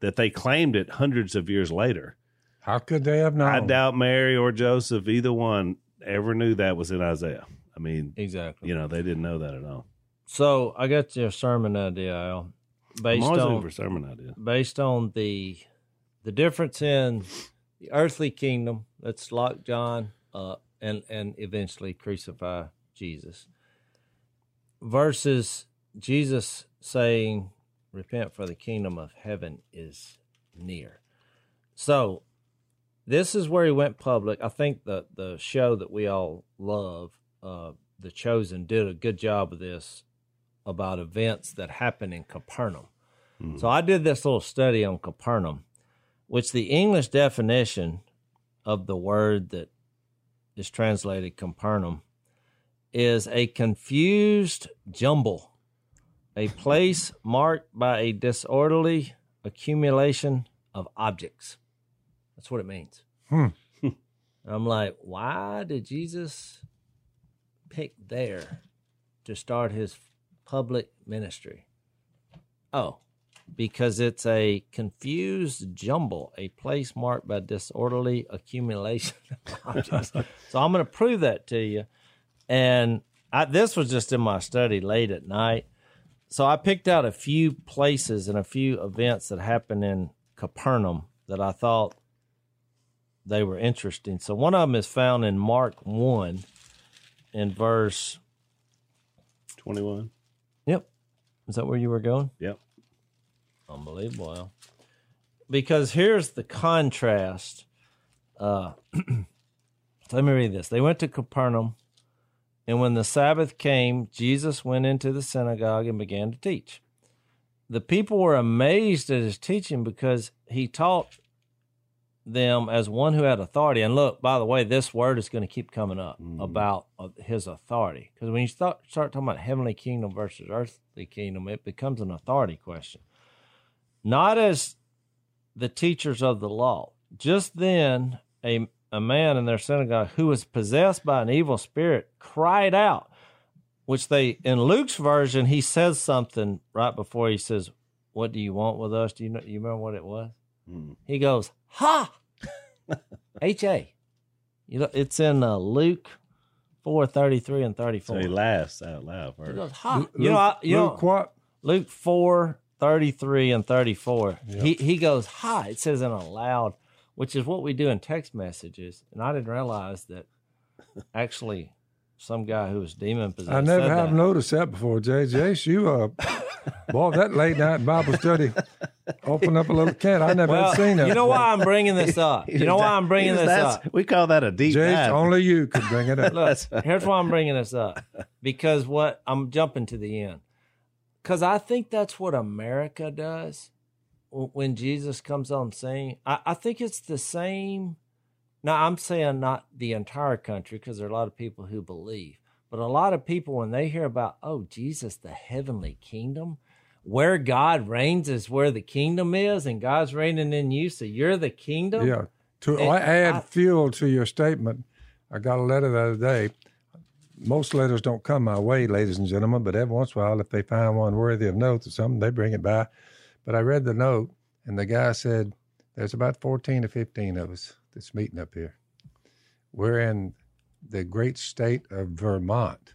that they claimed it hundreds of years later. How could they have known? I doubt Mary or Joseph, either one, ever knew that was in Isaiah. I mean, exactly. you know, they didn't know that at all. So I got your sermon idea, Al. Based on sermon ideas. based on the the difference in the earthly kingdom. Let's lock John up and and eventually crucify Jesus. Versus Jesus saying, "Repent, for the kingdom of heaven is near." So, this is where he went public. I think the the show that we all love, uh, The Chosen, did a good job of this about events that happen in Capernaum. So I did this little study on Capernaum, which the English definition of the word that is translated Capernaum is a confused jumble, a place marked by a disorderly accumulation of objects. That's what it means. Hmm. I'm like, why did Jesus pick there to start his public ministry? Oh, because it's a confused jumble, a place marked by disorderly accumulation of [LAUGHS] objects. so I'm going to prove that to you. And I, this was just in my study late at night. So I picked out a few places and a few events that happened in Capernaum that I thought they were interesting. So one of them is found in Mark 1 in verse. 21. Yep. Is that where you were going? Yep. Unbelievable. Because here's the contrast. Uh, [CLEARS THROAT] let me read this. They went to Capernaum, and when the Sabbath came, Jesus went into the synagogue and began to teach. The people were amazed at his teaching because he taught them as one who had authority. And look, by the way, this word is going to keep coming up about uh, his authority. Because when you start, start talking about heavenly kingdom versus earthly kingdom, it becomes an authority question not as the teachers of the law. Just then, a, a man in their synagogue who was possessed by an evil spirit cried out, which they, in Luke's version, he says something right before he says, What do you want with us? Do you know, you remember what it was? Hmm. He goes, Ha! [LAUGHS] H A. You know, it's in uh, Luke 4 33 and So 34. he laughs out loud he first. goes, Ha! Luke, You know, I, you know, Luke what? Luke 4, 33 and 34. He he goes, ha. It says in a loud, which is what we do in text messages. And I didn't realize that actually some guy who was demon possessed. I never said have that. noticed that before, JJ. You, uh, boy, that late night Bible study [LAUGHS] open up a little can. I never Well, seen that. you know why I'm bringing this up? You know why I'm bringing this up? We call that a deep Jase, dive. only you could bring it up. Look, here's why I'm bringing this up. Because what I'm jumping to the end. Because I think that's what America does when Jesus comes on scene. I, I think it's the same. Now, I'm saying not the entire country because there are a lot of people who believe, but a lot of people, when they hear about, oh, Jesus, the heavenly kingdom, where God reigns is where the kingdom is, and God's reigning in you, so you're the kingdom. Yeah. To And add I- fuel to your statement, I got a letter the other day. Most letters don't come my way, ladies and gentlemen, but every once in a while, if they find one worthy of note or something, they bring it by. But I read the note, and the guy said, There's about 14 to 15 of us that's meeting up here. We're in the great state of Vermont.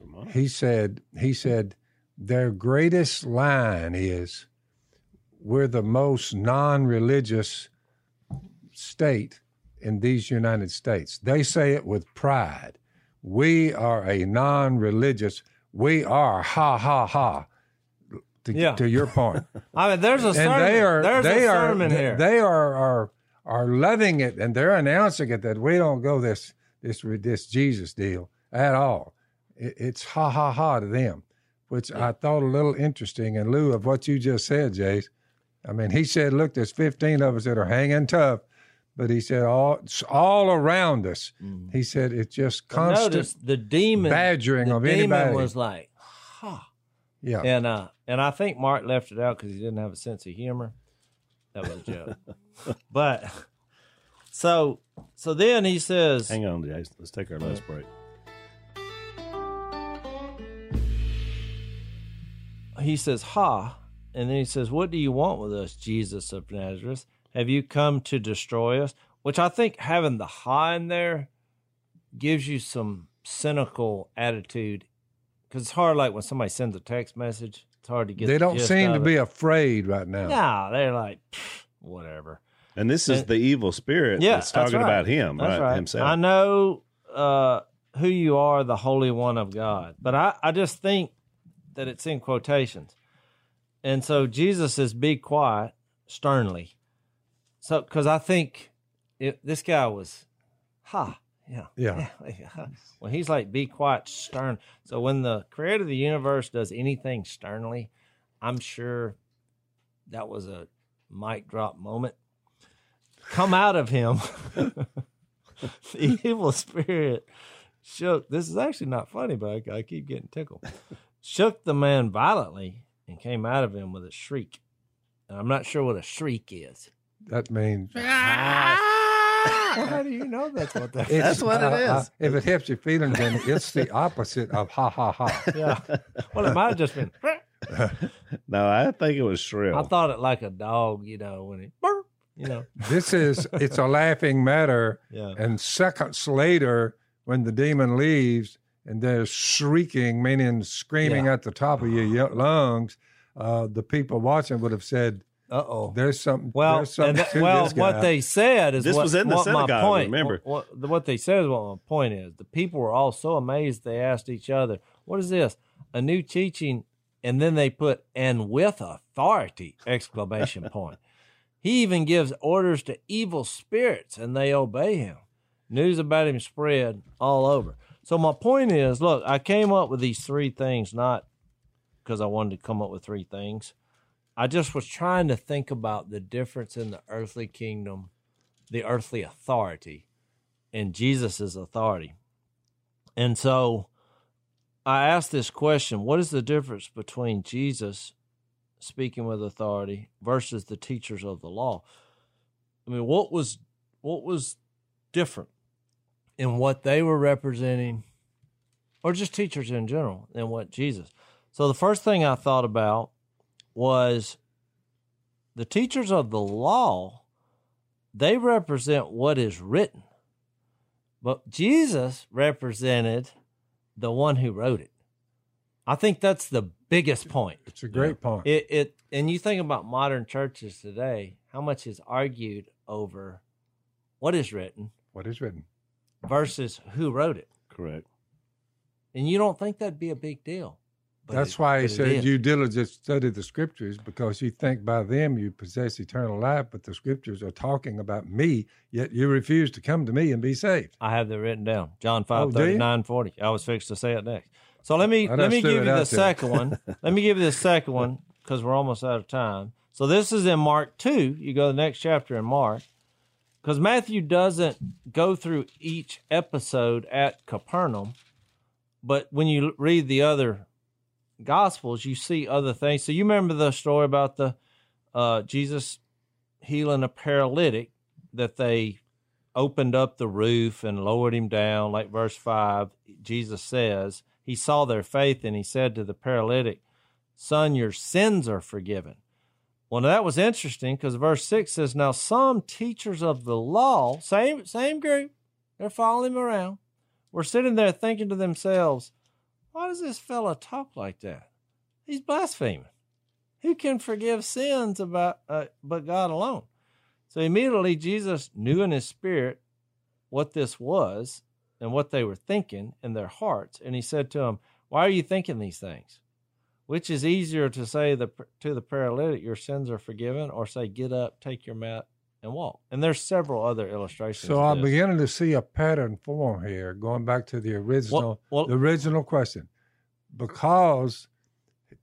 Vermont. He said, he said, their greatest line is, we're the most non-religious state in these United States. They say it with pride. We are a non-religious. We are ha ha ha. To, Yeah. to your point, [LAUGHS] I mean, there's a and sermon. they are there's they a are sermon here. they are are are loving it, and they're announcing it that we don't go this this this Jesus deal at all. It, it's ha ha ha to them, which I thought a little interesting in lieu of what you just said, Jase. I mean, he said, "Look, there's 15 of us that are hanging tough," but he said, "All it's all around us." He said, "It's just constant." Notice the demon badgering the of demon anybody. was like, ha. yeah, And uh and I think Mark left it out because he didn't have a sense of humor. That was a joke. [LAUGHS] but [LAUGHS] so so then he says Hang on, guys. Let's take our last break. He says, Ha. And then he says, What do you want with us, Jesus of Nazareth? Have you come to destroy us? Which I think having the ha in there gives you some cynical attitude. Because it's hard, like when somebody sends a text message, it's hard to get they the don't gist seem of to it. be afraid right now. No, they're like, whatever. And this is And- the evil spirit Yeah, that's that's talking right. about him, That's right? right. Himself. I know uh, who you are, the Holy One of God. But I, I just think that it's in quotations. And so Jesus says, be quiet sternly. So, because I think it, this guy was, ha, yeah. Yeah. yeah. When he's like, be quiet, stern. So when the creator of the universe does anything sternly, I'm sure that was a mic drop moment. Come out of him. [LAUGHS] the evil spirit shook. This is actually not funny, but I, I keep getting tickled. Shook the man violently and came out of him with a shriek. And I'm not sure what a shriek is. That means [LAUGHS] well, how do you know that's what that it's, That's what it uh, uh, if it helps your feelings, then it's the opposite of ha ha ha. [LAUGHS] Yeah. Well, it might have just been. [LAUGHS] no, I think it was shrill. I thought it like a dog, you know, when it, burp, you know. This is it's a laughing matter, Yeah. and seconds later, when the demon leaves and they're shrieking, meaning screaming Yeah. at the top of your lungs, uh, the people watching would have said, Uh oh. "There's something. Well, there's something and that- to well, this guy." what they said is This what, was in the what my synagogue, point. remember? What, what, what they said is what my point is. The people were all so amazed they asked each other, "What is this? A new teaching?" And then they put "and with authority!" exclamation [LAUGHS] point. He even gives orders to evil spirits, and they obey him. News about him spread all over. So my point is, look, I came up with these three things not because I wanted to come up with three things. I just was trying to think about the difference in the earthly kingdom, the earthly authority, and Jesus' authority. And so I asked this question what is the difference between Jesus speaking with authority versus the teachers of the law? I mean, what was what was different in what they were representing, or just teachers in general, than what Jesus? So the first thing I thought about was the teachers of the law, they represent what is written. But Jesus represented the one who wrote it. I think that's the biggest point. it's a great point. It, it and you think about modern churches today, how much is argued over what is written what is written? Versus who wrote it. Correct. And you don't think that'd be a big deal. but That's it- why he but it said is. you diligently study the scriptures because you think by them you possess eternal life, but the scriptures are talking about me, yet you refuse to come to me and be saved. I have that written down. John Oh, five do thirty you? nine forty. I was fixed to say it next. So let me I [LAUGHS] let me give you the second one. let me give you the second one because we're almost out of time. So this is in Mark two. You go to the next chapter in Mark because Matthew doesn't go through each episode at Capernaum, but when you read the other gospels, you see other things. So you remember the story about the uh, Jesus healing a paralytic that they opened up the roof and lowered him down, like verse 5, Jesus says, He saw their faith and he said to the paralytic, Son, your sins are forgiven. Well, that was interesting because verse 6 says, Now some teachers of the law, same, same group, they're following him around, were sitting there thinking to themselves, Why does this fella talk like that? He's blaspheming. Who can forgive sins about, uh, but God alone? So immediately Jesus knew in his spirit what this was and what they were thinking in their hearts. And he said to them, Why are you thinking these things? Which is easier to say the, to the paralytic, Your sins are forgiven, or say, Get up, take your mat, and walk? And there's several other illustrations. So I'm beginning to see a pattern form here, going back to the original well- the original question. Because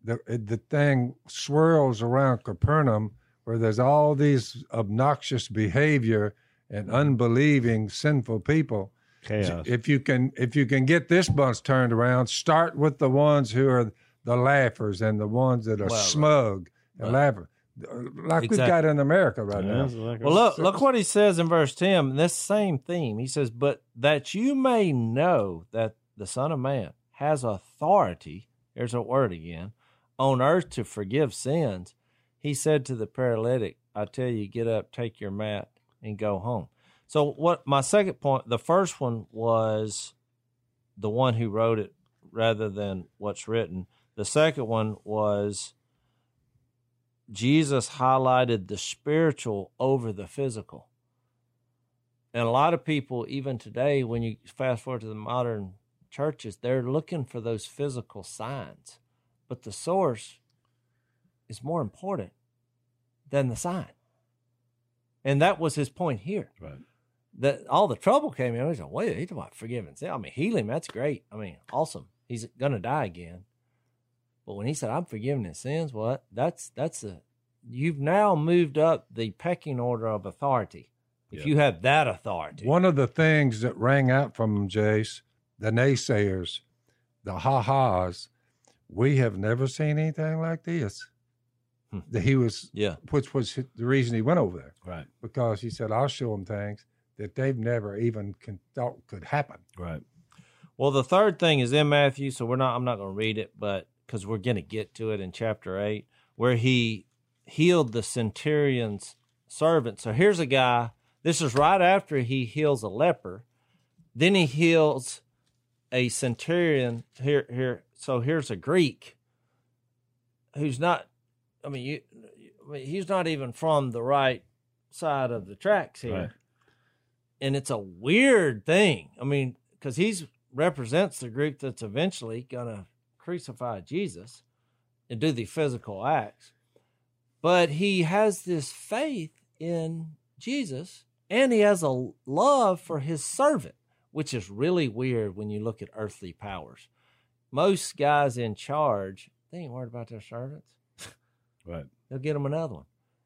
the the thing swirls around Capernaum where there's all these obnoxious behavior and unbelieving sinful people. Chaos. If you can if you can get this bunch turned around, start with the ones who are the laughers and the ones that are Well, right. smug and Right. laugher. Like we've got in America right now. Well, look, look what he says in verse 10, this same theme. He says, But that you may know that the Son of Man has authority, there's a word again, on earth to forgive sins, he said to the paralytic, I tell you, get up, take your mat, and go home. So, what my second point, the first one was the one who wrote it rather than what's written. The second one was Jesus highlighted the spiritual over the physical. And a lot of people, even today, when you fast forward to the modern churches, they're looking for those physical signs. But the source is more important than the sign. And that was his point here. Right. That all the trouble came in. He's like, wait, he's about forgiving sin. I mean, healing, that's great. I mean, awesome. He's gonna die again. But when he said, I'm forgiving his sins, what? that's that's a you've now moved up the pecking order of authority. If Yeah. you have that authority. One of the things that rang out from them, Jase, the naysayers, the ha-has, we have never seen anything like this. Hmm. That he was, Yeah. which was the reason he went over there, Right. because he said, "I'll show them things that they've never even con- thought could happen." Right. Well, the third thing is in Matthew, so we're not. I'm not going to read it, but because we're going to get to it in chapter eight, where he healed the centurion's servant. So here's a guy. This is right after he heals a leper. Then he heals a centurion. Here, here. So here's a Greek who's not. I mean, you. I mean, he's not even from the right side of the tracks here Right. and it's a weird thing. I mean, because he's represents the group that's eventually gonna crucify Jesus and do the physical acts, but he has this faith in Jesus and he has a love for his servant, which is really weird when you look at earthly powers. Most guys in charge, they ain't worried about their servants [LAUGHS] Right. they'll get them another one.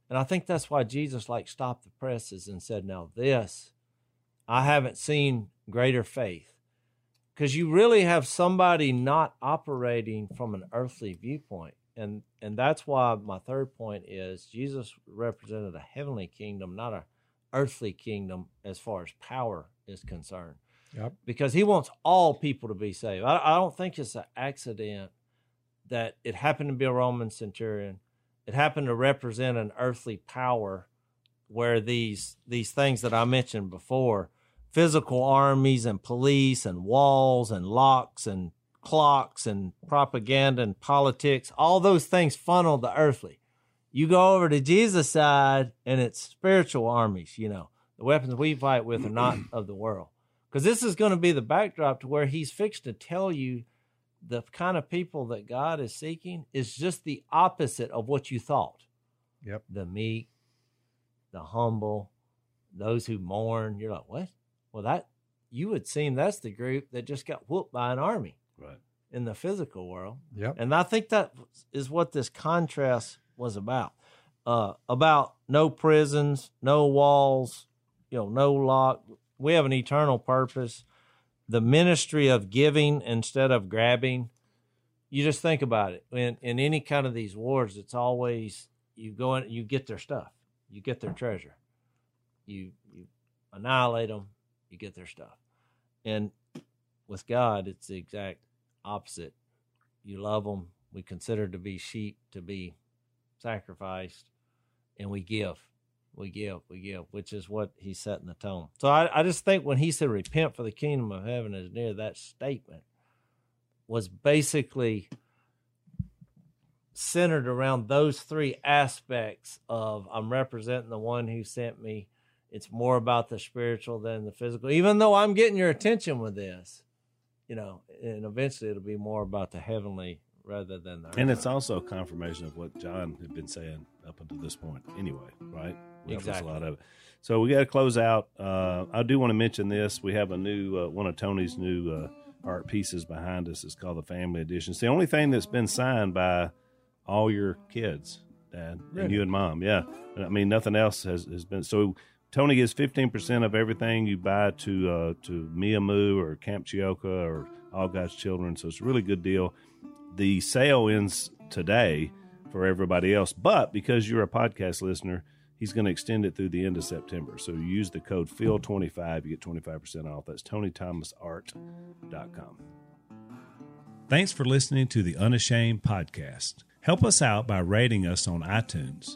And I think that's why Jesus like stopped the presses and said, "Now this, I haven't seen greater faith." Because you really have somebody not operating from an earthly viewpoint, and and that's why my third point is Jesus represented a heavenly kingdom, not a earthly kingdom as far as power is concerned. Yep. Because he wants all people to be saved. I, I don't think it's an accident that it happened to be a Roman centurion it happened to represent an earthly power where these these things that I mentioned before physical armies and police and walls and locks and clocks and propaganda and politics all those things funnel the earthly you go over to Jesus side and it's spiritual armies you know the weapons we fight with are not of the world because this is going to be the backdrop to where he's fixed to tell you the kind of people that God is seeking is just the opposite of what you thought. Yep. The meek, the humble, those who mourn. You're like, what? Well, that you would seem that's the group that just got whooped by an army Right. in the physical world. Yep. And I think that is what this contrast was about. Uh, about no prisons, no walls, you know, no lock. We have an eternal purpose. The ministry of giving instead of grabbing. You just think about it. In in any kind of these wars, it's always you go in, you get their stuff, you get their treasure, you you annihilate them, you get their stuff. And with God, it's the exact opposite. You love them. We consider to be sheep to be sacrificed, and we give. We give, we give, which is what he's setting the tone. So I, I just think when he said, repent for the kingdom of heaven is near, that statement was basically centered around those three aspects of I'm representing the one who sent me. It's more about the spiritual than the physical, even though I'm getting your attention with this, you know, and eventually it'll be more about the heavenly rather than the And earthly. it's also a confirmation of what John had been saying up until this point, anyway, right? Reference Exactly. A lot of it. So we got to close out. Uh, I do want to mention this. We have a new uh, one of Tony's new uh, art pieces behind us. It's called the Family Edition. It's the only thing that's been signed by all your kids, Dad, and you and Mom. Yeah, I mean nothing else has, has been. So Tony gives fifteen percent of everything you buy to uh, to Miamu or Camp Ch-Yo-Ca or All God's Children. So it's a really good deal. The sale ends today for everybody else, but because you're a podcast listener, he's going to extend it through the end of September. So use the code PHIL25, you get 25% off. That's TonyThomasArt.com. Thanks for listening to the Unashamed podcast. Help us out by rating us on iTunes.